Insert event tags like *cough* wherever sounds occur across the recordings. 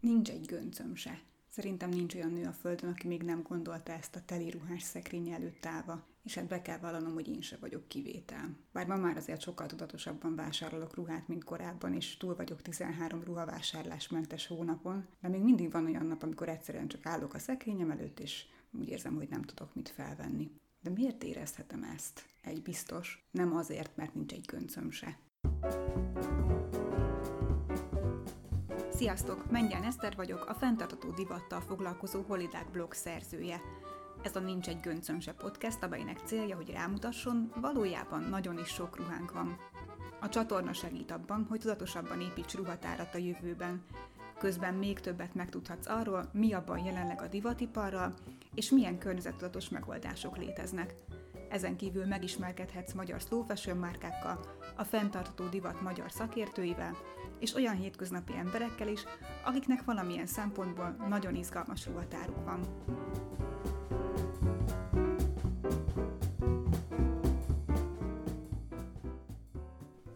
Nincs egy göncöm se. Szerintem nincs olyan nő a földön, aki még nem gondolta ezt a teli ruhás szekrény előtt állva, és hát be kell vallanom, hogy én se vagyok kivétel. Bár ma már azért sokkal tudatosabban vásárolok ruhát, mint korábban, és túl vagyok 13 ruhavásárlásmentes hónapon, de még mindig van olyan nap, amikor egyszerűen csak állok a szekrényem előtt, és úgy érzem, hogy nem tudok mit felvenni. De miért érezhetem ezt? Egy biztos, nem azért, mert nincs egy göncöm se. Sziasztok! Menjen Eszter vagyok, a fenntartató divattal foglalkozó Holidák blog szerzője. Ez a Nincs egy göncöm se podcast, amelynek célja, hogy rámutasson, valójában nagyon is sok ruhánk van. A csatorna segít abban, hogy tudatosabban építs ruhatárat a jövőben. Közben még többet megtudhatsz arról, mi abban jelenleg a divatiparral, és milyen környezettudatos megoldások léteznek. Ezen kívül megismerkedhetsz magyar slow fashion márkákkal, a fenntartható divat magyar szakértőivel, és olyan hétköznapi emberekkel is, akiknek valamilyen szempontból nagyon izgalmas ruhatáruk van.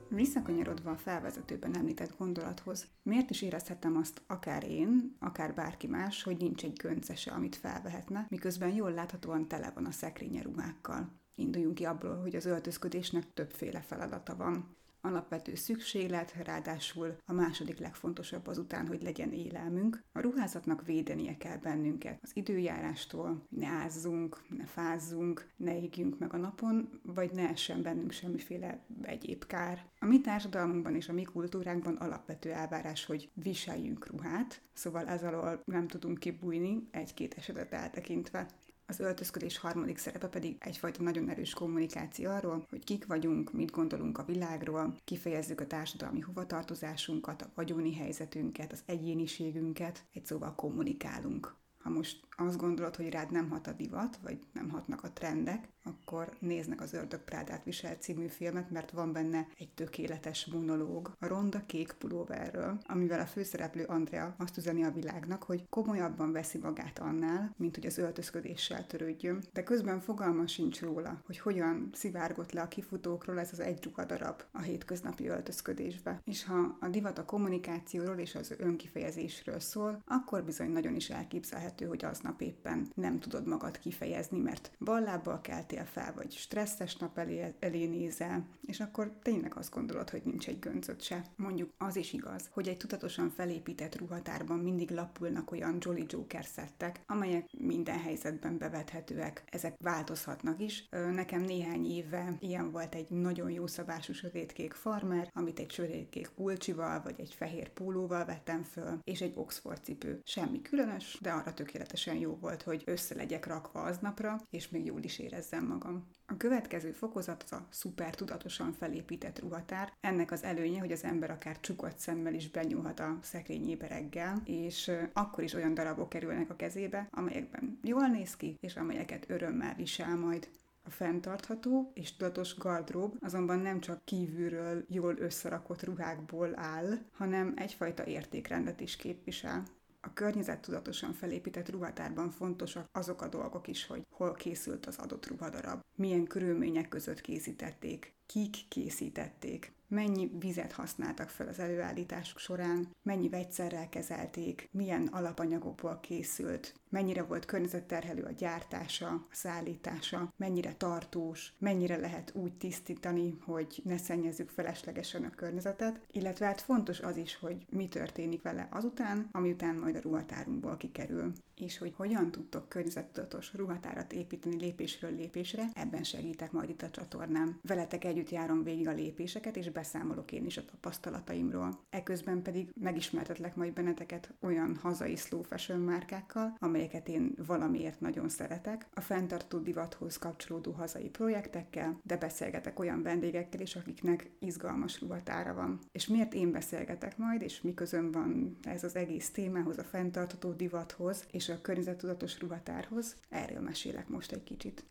Visszakanyarodva a felvezetőben említett gondolathoz, miért is érezhetem azt akár én, akár bárki más, hogy nincs egy göncese, amit felvehetne, miközben jól láthatóan tele van a szekrénye ruhákkal. Induljunk ki abból, hogy az öltözködésnek többféle feladata van alapvető szükséglet, ráadásul a második legfontosabb azután, hogy legyen élelmünk. A ruházatnak védenie kell bennünket az időjárástól, ne ázzunk, ne fázzunk, ne égjünk meg a napon, vagy ne essen bennünk semmiféle egyéb kár. A mi társadalmunkban és a mi kultúránkban alapvető elvárás, hogy viseljünk ruhát, szóval ez alól nem tudunk kibújni egy-két esetet eltekintve. Az öltözködés harmadik szerepe pedig egyfajta nagyon erős kommunikáció arról, hogy kik vagyunk, mit gondolunk a világról, kifejezzük a társadalmi hovatartozásunkat, a vagyoni helyzetünket, az egyéniségünket, egy szóval kommunikálunk. Ha most azt gondolod, hogy rád nem hat a divat, vagy nem hatnak a trendek, akkor néznek az Ördög Prádát visel című filmet, mert van benne egy tökéletes monológ a ronda kék pulóverről, amivel a főszereplő Andrea azt üzeni a világnak, hogy komolyabban veszi magát annál, mint hogy az öltözködéssel törődjön, de közben fogalma sincs róla, hogy hogyan szivárgott le a kifutókról ez az egy darab a hétköznapi öltözködésbe. És ha a divat a kommunikációról és az önkifejezésről szól, akkor bizony nagyon is elképzelhető, hogy aznap éppen nem tudod magad kifejezni, mert ballábbal kelt keltél fel, vagy stresszes nap elé, elé nézel, és akkor tényleg azt gondolod, hogy nincs egy göncöt se. Mondjuk az is igaz, hogy egy tudatosan felépített ruhatárban mindig lapulnak olyan Jolly Joker szettek, amelyek minden helyzetben bevethetőek. Ezek változhatnak is. Nekem néhány éve ilyen volt egy nagyon jó szabású sötétkék farmer, amit egy sötétkék pulcsival vagy egy fehér pólóval vettem föl, és egy Oxford cipő. Semmi különös, de arra tökéletesen jó volt, hogy össze legyek rakva aznapra, és még jól is érezzem érzem magam. A következő fokozat az a szuper tudatosan felépített ruhatár. Ennek az előnye, hogy az ember akár csukott szemmel is benyúlhat a szekrényébe reggel, és akkor is olyan darabok kerülnek a kezébe, amelyekben jól néz ki, és amelyeket örömmel visel majd. A fenntartható és tudatos gardrób azonban nem csak kívülről jól összerakott ruhákból áll, hanem egyfajta értékrendet is képvisel a környezet tudatosan felépített ruhatárban fontosak azok a dolgok is, hogy hol készült az adott ruhadarab, milyen körülmények között készítették, kik készítették, mennyi vizet használtak fel az előállításuk során, mennyi vegyszerrel kezelték, milyen alapanyagokból készült, mennyire volt környezetterhelő a gyártása, a szállítása, mennyire tartós, mennyire lehet úgy tisztítani, hogy ne szennyezzük feleslegesen a környezetet, illetve hát fontos az is, hogy mi történik vele azután, amiután majd a ruhatárunkból kikerül és hogy hogyan tudtok környezettudatos ruhatárat építeni lépésről lépésre, ebben segítek majd itt a csatornám. Veletek együtt járom végig a lépéseket, és beszámolok én is a tapasztalataimról. Eközben pedig megismertetlek majd benneteket olyan hazai slow fashion márkákkal, amelyeket én valamiért nagyon szeretek, a fenntartó divathoz kapcsolódó hazai projektekkel, de beszélgetek olyan vendégekkel is, akiknek izgalmas ruhatára van. És miért én beszélgetek majd, és mi közön van ez az egész témához, a fenntartható divathoz, és a környezettudatos ruhatárhoz, erről mesélek most egy kicsit.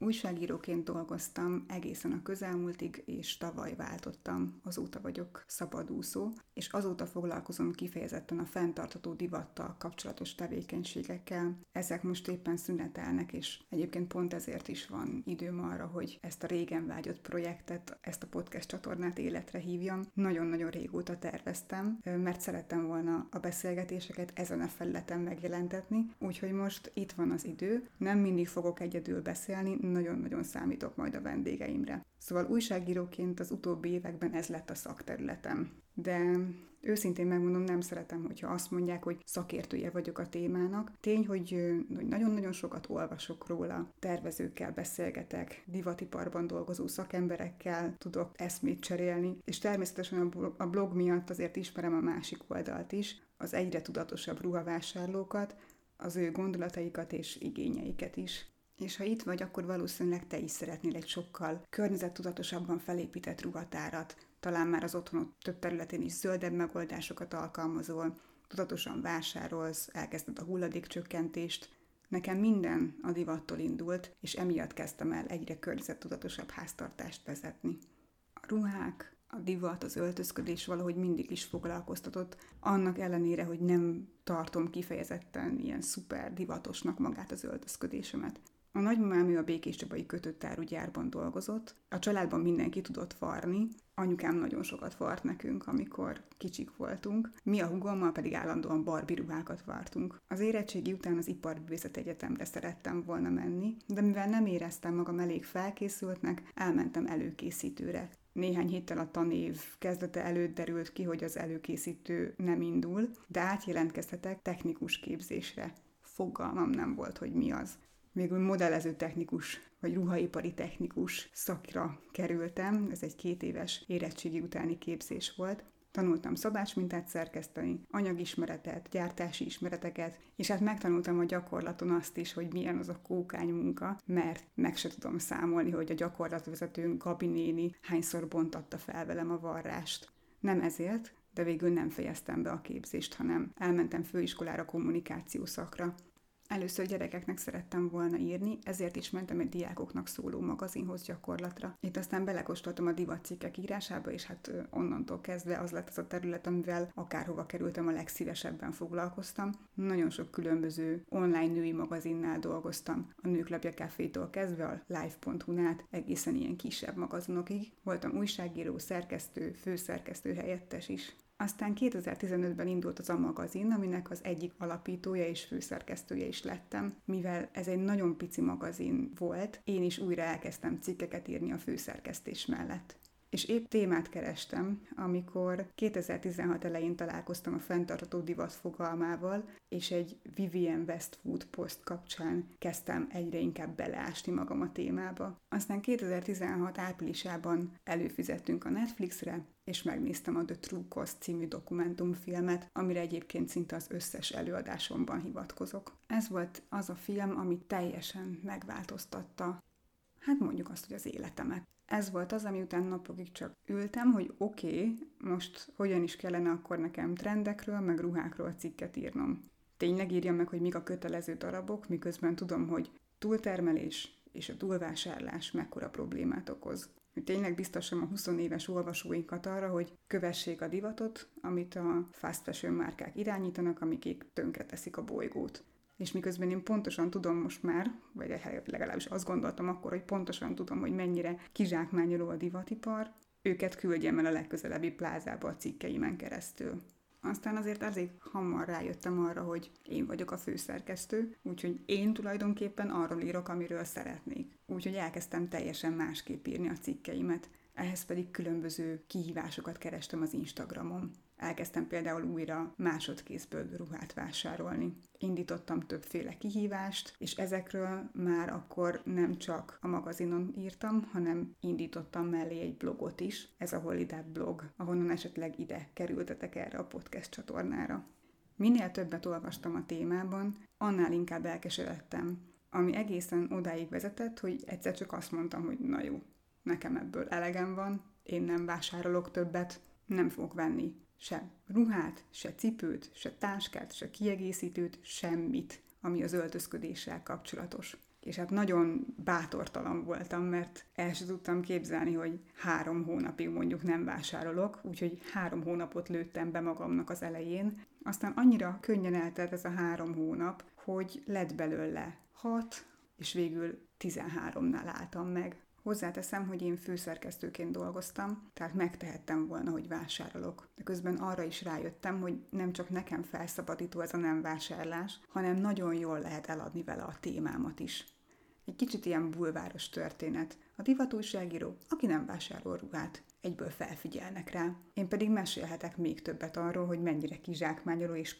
Újságíróként dolgoztam egészen a közelmúltig, és tavaly váltottam, azóta vagyok szabadúszó, és azóta foglalkozom kifejezetten a fenntartató divattal kapcsolatos tevékenységekkel. Ezek most éppen szünetelnek, és egyébként pont ezért is van időm arra, hogy ezt a régen vágyott projektet, ezt a podcast csatornát életre hívjam. Nagyon-nagyon régóta terveztem, mert szerettem volna a beszélgetéseket ezen a felületen megjelentetni, úgyhogy most itt van az idő. Nem mindig fogok egyedül beszélni, nagyon-nagyon számítok majd a vendégeimre. Szóval újságíróként az utóbbi években ez lett a szakterületem. De őszintén megmondom, nem szeretem, hogyha azt mondják, hogy szakértője vagyok a témának. Tény, hogy, hogy nagyon-nagyon sokat olvasok róla, tervezőkkel beszélgetek, divatiparban dolgozó szakemberekkel tudok eszmét cserélni, és természetesen a blog miatt azért ismerem a másik oldalt is, az egyre tudatosabb ruhavásárlókat, az ő gondolataikat és igényeiket is. És ha itt vagy, akkor valószínűleg te is szeretnél egy sokkal környezettudatosabban felépített ruhatárat, talán már az otthonod több területén is zöldebb megoldásokat alkalmazol, tudatosan vásárolsz, elkezded a hulladékcsökkentést. Nekem minden a divattól indult, és emiatt kezdtem el egyre környezettudatosabb háztartást vezetni. A ruhák, a divat, az öltözködés valahogy mindig is foglalkoztatott, annak ellenére, hogy nem tartom kifejezetten ilyen szuper divatosnak magát az öltözködésemet. A nagymamám ő a Békés Csabai kötőtárugyárban dolgozott, a családban mindenki tudott varni, anyukám nagyon sokat vart nekünk, amikor kicsik voltunk, mi a hugommal pedig állandóan barbi ruhákat vartunk. Az érettségi után az Iparbűvészet Egyetemre szerettem volna menni, de mivel nem éreztem magam elég felkészültnek, elmentem előkészítőre. Néhány héttel a tanév kezdete előtt derült ki, hogy az előkészítő nem indul, de átjelentkezhetek technikus képzésre. Fogalmam nem volt, hogy mi az végül modellező technikus vagy ruhaipari technikus szakra kerültem. Ez egy két éves érettségi utáni képzés volt. Tanultam szabásmintát szerkeszteni, anyagismeretet, gyártási ismereteket, és hát megtanultam a gyakorlaton azt is, hogy milyen az a kókány munka, mert meg se tudom számolni, hogy a gyakorlatvezetőnk Gabinéni hányszor bontatta fel velem a varrást. Nem ezért, de végül nem fejeztem be a képzést, hanem elmentem főiskolára kommunikáció szakra. Először gyerekeknek szerettem volna írni, ezért is mentem egy diákoknak szóló magazinhoz gyakorlatra. Itt aztán belekóstoltam a divatcikkek írásába, és hát onnantól kezdve az lett az a terület, amivel akárhova kerültem, a legszívesebben foglalkoztam. Nagyon sok különböző online női magazinnál dolgoztam, a Nőklapja Cafétól kezdve a live.hu-n át egészen ilyen kisebb magazinokig. Voltam újságíró, szerkesztő, főszerkesztő helyettes is. Aztán 2015-ben indult az A magazin, aminek az egyik alapítója és főszerkesztője is lettem. Mivel ez egy nagyon pici magazin volt, én is újra elkezdtem cikkeket írni a főszerkesztés mellett. És épp témát kerestem, amikor 2016 elején találkoztam a fenntartató divat fogalmával, és egy Vivian Westwood poszt kapcsán kezdtem egyre inkább beleásni magam a témába. Aztán 2016 áprilisában előfizettünk a Netflixre, és megnéztem a The True Cost című dokumentumfilmet, amire egyébként szinte az összes előadásomban hivatkozok. Ez volt az a film, ami teljesen megváltoztatta, hát mondjuk azt, hogy az életemet. Ez volt az, ami után napokig csak ültem, hogy oké, okay, most hogyan is kellene akkor nekem trendekről, meg ruhákról cikket írnom. Tényleg írjam meg, hogy mik a kötelező darabok, miközben tudom, hogy túltermelés és a túlvásárlás mekkora problémát okoz tényleg biztosan a 20 éves olvasóinkat arra, hogy kövessék a divatot, amit a fast fashion márkák irányítanak, amik tönkreteszik a bolygót. És miközben én pontosan tudom most már, vagy legalábbis azt gondoltam akkor, hogy pontosan tudom, hogy mennyire kizsákmányoló a divatipar, őket küldjem el a legközelebbi plázába a cikkeimen keresztül. Aztán azért azért hamar rájöttem arra, hogy én vagyok a főszerkesztő, úgyhogy én tulajdonképpen arról írok, amiről szeretnék. Úgyhogy elkezdtem teljesen másképp írni a cikkeimet, ehhez pedig különböző kihívásokat kerestem az Instagramon. Elkezdtem például újra másodkézből ruhát vásárolni. Indítottam többféle kihívást, és ezekről már akkor nem csak a magazinon írtam, hanem indítottam mellé egy blogot is, ez a Holiday blog, ahonnan esetleg ide kerültetek erre a podcast csatornára. Minél többet olvastam a témában, annál inkább elkeseredtem, ami egészen odáig vezetett, hogy egyszer csak azt mondtam, hogy na jó, nekem ebből elegem van, én nem vásárolok többet, nem fogok venni se ruhát, se cipőt, se táskát, se kiegészítőt, semmit, ami az öltözködéssel kapcsolatos. és hát nagyon bátortalan voltam, mert el sem tudtam képzelni, hogy három hónapig mondjuk nem vásárolok, úgyhogy három hónapot lőttem be magamnak az elején. Aztán annyira könnyen eltelt ez a három hónap, hogy lett belőle hat, és végül 13-nál álltam meg. Hozzáteszem, hogy én főszerkesztőként dolgoztam, tehát megtehettem volna, hogy vásárolok. De közben arra is rájöttem, hogy nem csak nekem felszabadító ez a nem vásárlás, hanem nagyon jól lehet eladni vele a témámat is. Egy kicsit ilyen bulváros történet. A divatújságíró, aki nem vásárol ruhát, egyből felfigyelnek rá. Én pedig mesélhetek még többet arról, hogy mennyire kizsákmányoló és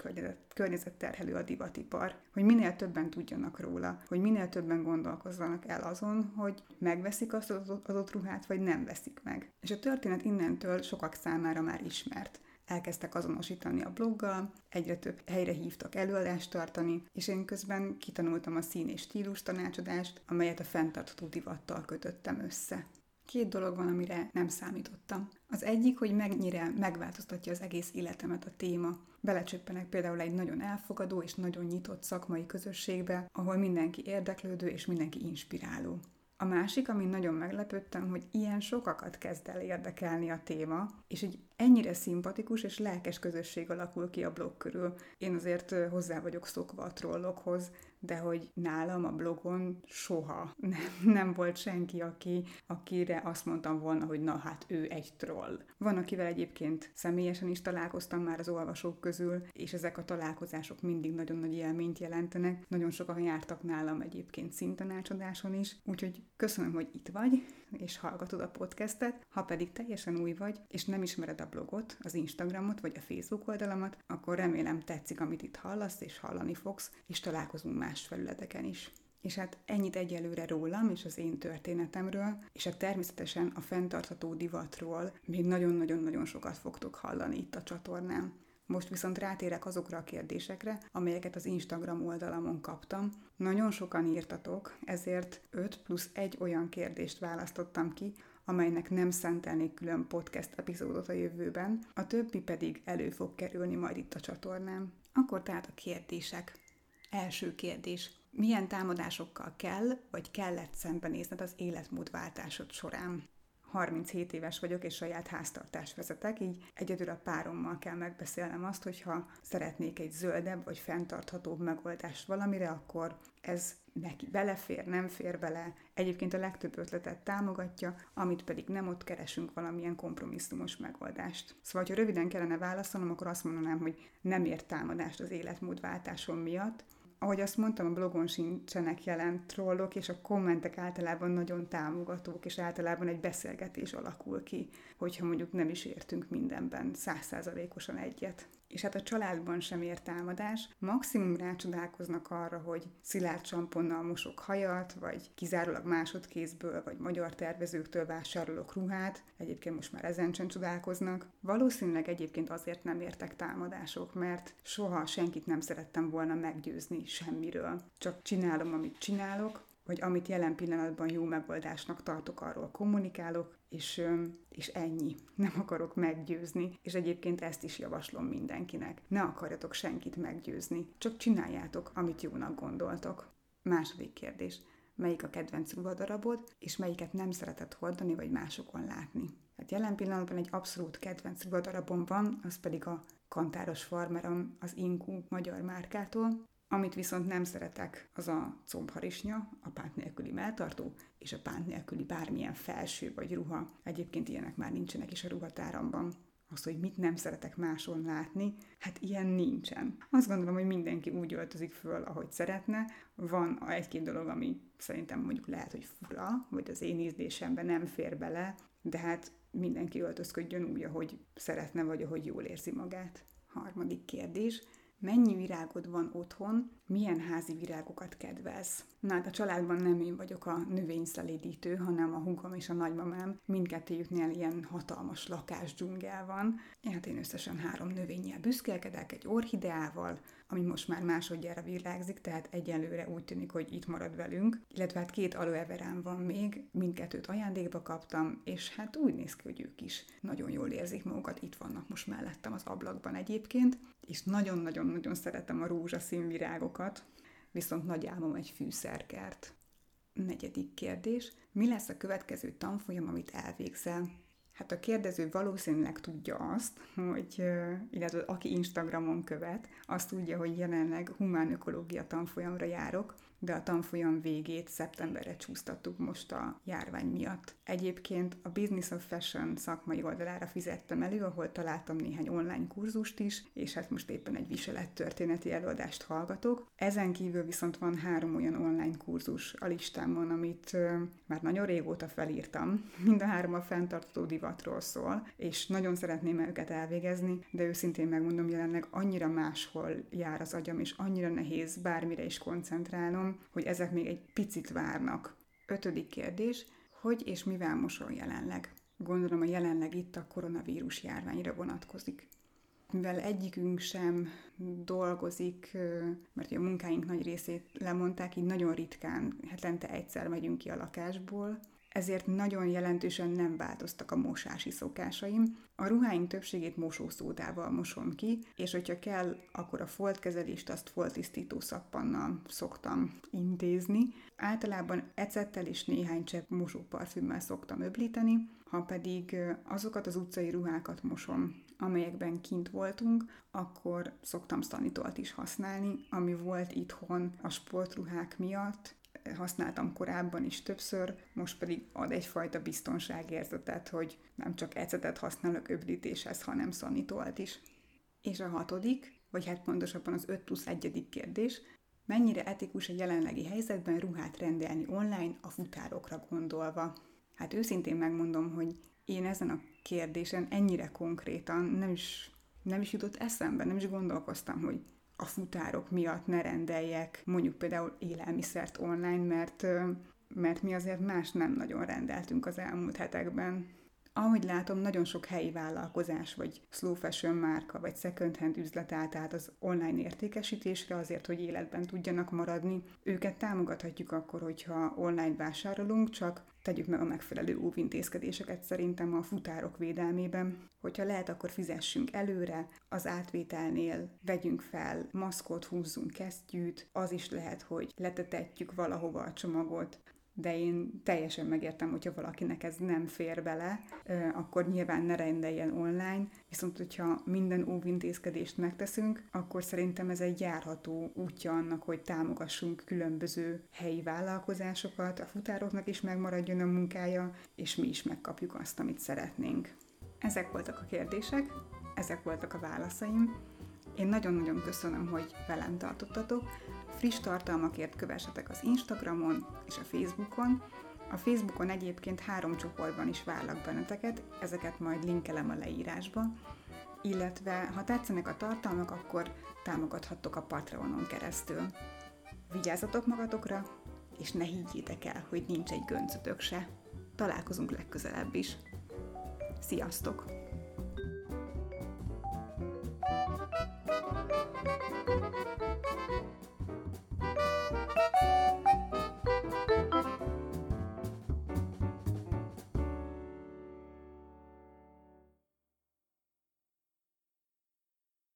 környezetterhelő a divatipar, hogy minél többen tudjanak róla, hogy minél többen gondolkozzanak el azon, hogy megveszik azt az adott ruhát, vagy nem veszik meg. És a történet innentől sokak számára már ismert elkezdtek azonosítani a bloggal, egyre több helyre hívtak előadást tartani, és én közben kitanultam a szín és stílus tanácsadást, amelyet a fenntartható divattal kötöttem össze. Két dolog van, amire nem számítottam. Az egyik, hogy mennyire megváltoztatja az egész életemet a téma. Belecsöppenek például egy nagyon elfogadó és nagyon nyitott szakmai közösségbe, ahol mindenki érdeklődő és mindenki inspiráló. A másik, amin nagyon meglepődtem, hogy ilyen sokakat kezd el érdekelni a téma, és egy ennyire szimpatikus és lelkes közösség alakul ki a blog körül. Én azért hozzá vagyok szokva a trollokhoz, de hogy nálam a blogon soha nem, nem volt senki, aki, akire azt mondtam volna, hogy na hát ő egy troll. Van, akivel egyébként személyesen is találkoztam már az olvasók közül, és ezek a találkozások mindig nagyon nagy élményt jelentenek. Nagyon sokan jártak nálam egyébként szintanácsadáson is, úgyhogy köszönöm, hogy itt vagy, és hallgatod a podcastet. Ha pedig teljesen új vagy, és nem ismered a blogot, az Instagramot vagy a Facebook oldalamat, akkor remélem tetszik, amit itt hallasz, és hallani fogsz, és találkozunk más felületeken is. És hát ennyit egyelőre rólam és az én történetemről, és hát természetesen a fenntartható divatról még nagyon-nagyon-nagyon sokat fogtok hallani itt a csatornán. Most viszont rátérek azokra a kérdésekre, amelyeket az Instagram oldalamon kaptam. Nagyon sokan írtatok, ezért 5 plusz 1 olyan kérdést választottam ki, amelynek nem szentelnék külön podcast epizódot a jövőben, a többi pedig elő fog kerülni majd itt a csatornán. Akkor tehát a kérdések. Első kérdés. Milyen támadásokkal kell, vagy kellett szembenézned az életmódváltásod során? 37 éves vagyok, és saját háztartást vezetek, így egyedül a párommal kell megbeszélnem azt, hogyha szeretnék egy zöldebb vagy fenntarthatóbb megoldást valamire, akkor ez neki belefér, nem fér bele. Egyébként a legtöbb ötletet támogatja, amit pedig nem ott keresünk valamilyen kompromisszumos megoldást. Szóval, ha röviden kellene válaszolnom, akkor azt mondanám, hogy nem ért támadást az életmódváltásom miatt, ahogy azt mondtam, a blogon sincsenek jelen trollok, és a kommentek általában nagyon támogatók, és általában egy beszélgetés alakul ki, hogyha mondjuk nem is értünk mindenben százszázalékosan egyet és hát a családban sem ér támadás. Maximum rácsodálkoznak arra, hogy szilárd csamponnal mosok hajat, vagy kizárólag másodkézből, vagy magyar tervezőktől vásárolok ruhát. Egyébként most már ezen sem csodálkoznak. Valószínűleg egyébként azért nem értek támadások, mert soha senkit nem szerettem volna meggyőzni semmiről. Csak csinálom, amit csinálok, vagy amit jelen pillanatban jó megoldásnak tartok, arról kommunikálok, és, és ennyi. Nem akarok meggyőzni, és egyébként ezt is javaslom mindenkinek. Ne akarjatok senkit meggyőzni, csak csináljátok, amit jónak gondoltok. Második kérdés. Melyik a kedvenc ruhadarabod, és melyiket nem szeretett hordani, vagy másokon látni? Hát jelen pillanatban egy abszolút kedvenc ruhadarabom van, az pedig a kantáros farmerom az Inku magyar márkától, amit viszont nem szeretek, az a combharisnya, a pánt nélküli melltartó, és a pánt nélküli bármilyen felső vagy ruha. Egyébként ilyenek már nincsenek is a ruhatáramban. Az, hogy mit nem szeretek máson látni, hát ilyen nincsen. Azt gondolom, hogy mindenki úgy öltözik föl, ahogy szeretne. Van egy-két dolog, ami szerintem mondjuk lehet, hogy fura, vagy az én ízlésemben nem fér bele, de hát mindenki öltözködjön úgy, ahogy szeretne, vagy ahogy jól érzi magát. Harmadik kérdés Mennyi virágod van otthon, milyen házi virágokat kedvelsz? Na hát a családban nem én vagyok a növényszelédítő, hanem a húgom és a nagymamám. Mindkettőjüknél ilyen hatalmas lakás dzsungel van. Hát én összesen három növényel büszkélkedek, egy orhideával, ami most már másodjára virágzik, tehát egyelőre úgy tűnik, hogy itt marad velünk. Illetve hát két aloe van még, mindkettőt ajándékba kaptam, és hát úgy néz ki, hogy ők is nagyon jól érzik magukat, itt vannak most mellettem az ablakban egyébként, és nagyon-nagyon-nagyon szeretem a rózsaszín virágokat, viszont nagy álmom egy fűszerkert. Negyedik kérdés. Mi lesz a következő tanfolyam, amit elvégzel? Hát a kérdező valószínűleg tudja azt, hogy, illetve aki Instagramon követ, azt tudja, hogy jelenleg humán ökológia tanfolyamra járok, de a tanfolyam végét szeptemberre csúsztattuk most a járvány miatt. Egyébként a Business of Fashion szakmai oldalára fizettem elő, ahol találtam néhány online kurzust is, és hát most éppen egy viselettörténeti előadást hallgatok. Ezen kívül viszont van három olyan online kurzus a listámon, amit már nagyon régóta felírtam. *laughs* Mind a három a fenntartó divatról szól, és nagyon szeretném őket elvégezni, de őszintén megmondom, jelenleg annyira máshol jár az agyam, és annyira nehéz bármire is koncentrálnom, hogy ezek még egy picit várnak. Ötödik kérdés, hogy és mivel mosol jelenleg? Gondolom a jelenleg itt a koronavírus járványra vonatkozik. Mivel egyikünk sem dolgozik, mert a munkáink nagy részét lemondták, így nagyon ritkán, hetente egyszer megyünk ki a lakásból, ezért nagyon jelentősen nem változtak a mosási szokásaim. A ruháink többségét mosószódával mosom ki, és hogyha kell, akkor a foltkezelést azt foltisztító szappannal szoktam intézni. Általában ecettel és néhány csepp mosóparfümmel szoktam öblíteni, ha pedig azokat az utcai ruhákat mosom, amelyekben kint voltunk, akkor szoktam szanitolt is használni, ami volt itthon a sportruhák miatt, használtam korábban is többször, most pedig ad egyfajta biztonságérzetet, hogy nem csak ecetet használok öblítéshez, hanem szanitolt is. És a hatodik, vagy hát pontosabban az 5 plusz 1. kérdés, mennyire etikus a jelenlegi helyzetben ruhát rendelni online a futárokra gondolva? Hát őszintén megmondom, hogy én ezen a kérdésen ennyire konkrétan nem is, nem is jutott eszembe, nem is gondolkoztam, hogy a futárok miatt ne rendeljek mondjuk például élelmiszert online, mert, mert mi azért más nem nagyon rendeltünk az elmúlt hetekben. Ahogy látom, nagyon sok helyi vállalkozás, vagy slow fashion márka, vagy second hand üzlet állt át az online értékesítésre azért, hogy életben tudjanak maradni. Őket támogathatjuk akkor, hogyha online vásárolunk, csak tegyük meg a megfelelő óvintézkedéseket szerintem a futárok védelmében. Hogyha lehet, akkor fizessünk előre, az átvételnél vegyünk fel maszkot, húzzunk kesztyűt, az is lehet, hogy letetetjük valahova a csomagot, de én teljesen megértem, hogyha valakinek ez nem fér bele, akkor nyilván ne rendeljen online, viszont hogyha minden óvintézkedést megteszünk, akkor szerintem ez egy járható útja annak, hogy támogassunk különböző helyi vállalkozásokat, a futároknak is megmaradjon a munkája, és mi is megkapjuk azt, amit szeretnénk. Ezek voltak a kérdések, ezek voltak a válaszaim. Én nagyon-nagyon köszönöm, hogy velem tartottatok. Friss tartalmakért kövessetek az Instagramon és a Facebookon. A Facebookon egyébként három csoportban is várlak benneteket, ezeket majd linkelem a leírásba. Illetve, ha tetszenek a tartalmak, akkor támogathattok a Patreonon keresztül. Vigyázzatok magatokra, és ne higgyétek el, hogy nincs egy göncötök se. Találkozunk legközelebb is. Sziasztok!